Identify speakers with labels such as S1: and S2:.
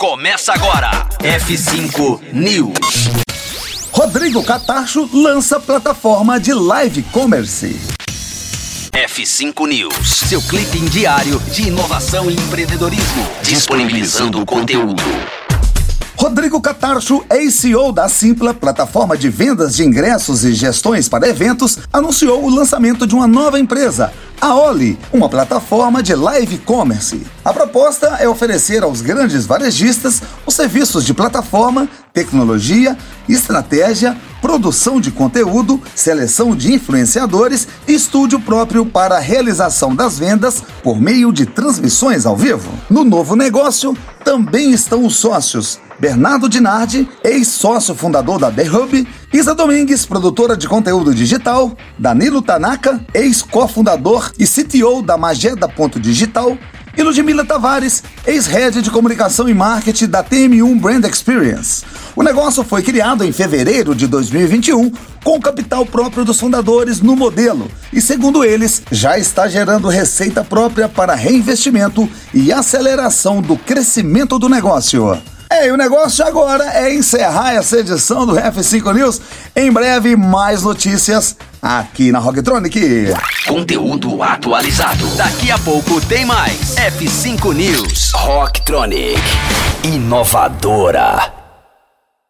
S1: Começa agora. F5 News.
S2: Rodrigo Catacho lança plataforma de live commerce.
S1: F5 News, seu clipe diário de inovação e empreendedorismo, disponibilizando o conteúdo.
S2: Rodrigo Catarcho, ex-CEO da Simpla, plataforma de vendas de ingressos e gestões para eventos, anunciou o lançamento de uma nova empresa, a Oli, uma plataforma de live commerce. A proposta é oferecer aos grandes varejistas os serviços de plataforma, tecnologia, estratégia, produção de conteúdo, seleção de influenciadores e estúdio próprio para a realização das vendas por meio de transmissões ao vivo. No novo negócio também estão os sócios Bernardo Dinardi, ex-sócio fundador da The Hub, Isa Domingues, produtora de conteúdo digital, Danilo Tanaka, ex-cofundador e CTO da Mageda Ponto Digital, e Ludmila Tavares, ex-head de comunicação e marketing da TM1 Brand Experience. O negócio foi criado em fevereiro de 2021 com capital próprio dos fundadores no modelo e, segundo eles, já está gerando receita própria para reinvestimento e aceleração do crescimento do negócio. É, e o negócio agora é encerrar essa edição do F5 News. Em breve, mais notícias aqui na Rocktronic.
S1: Conteúdo atualizado. Daqui a pouco tem mais. F5 News. Rocktronic. Inovadora.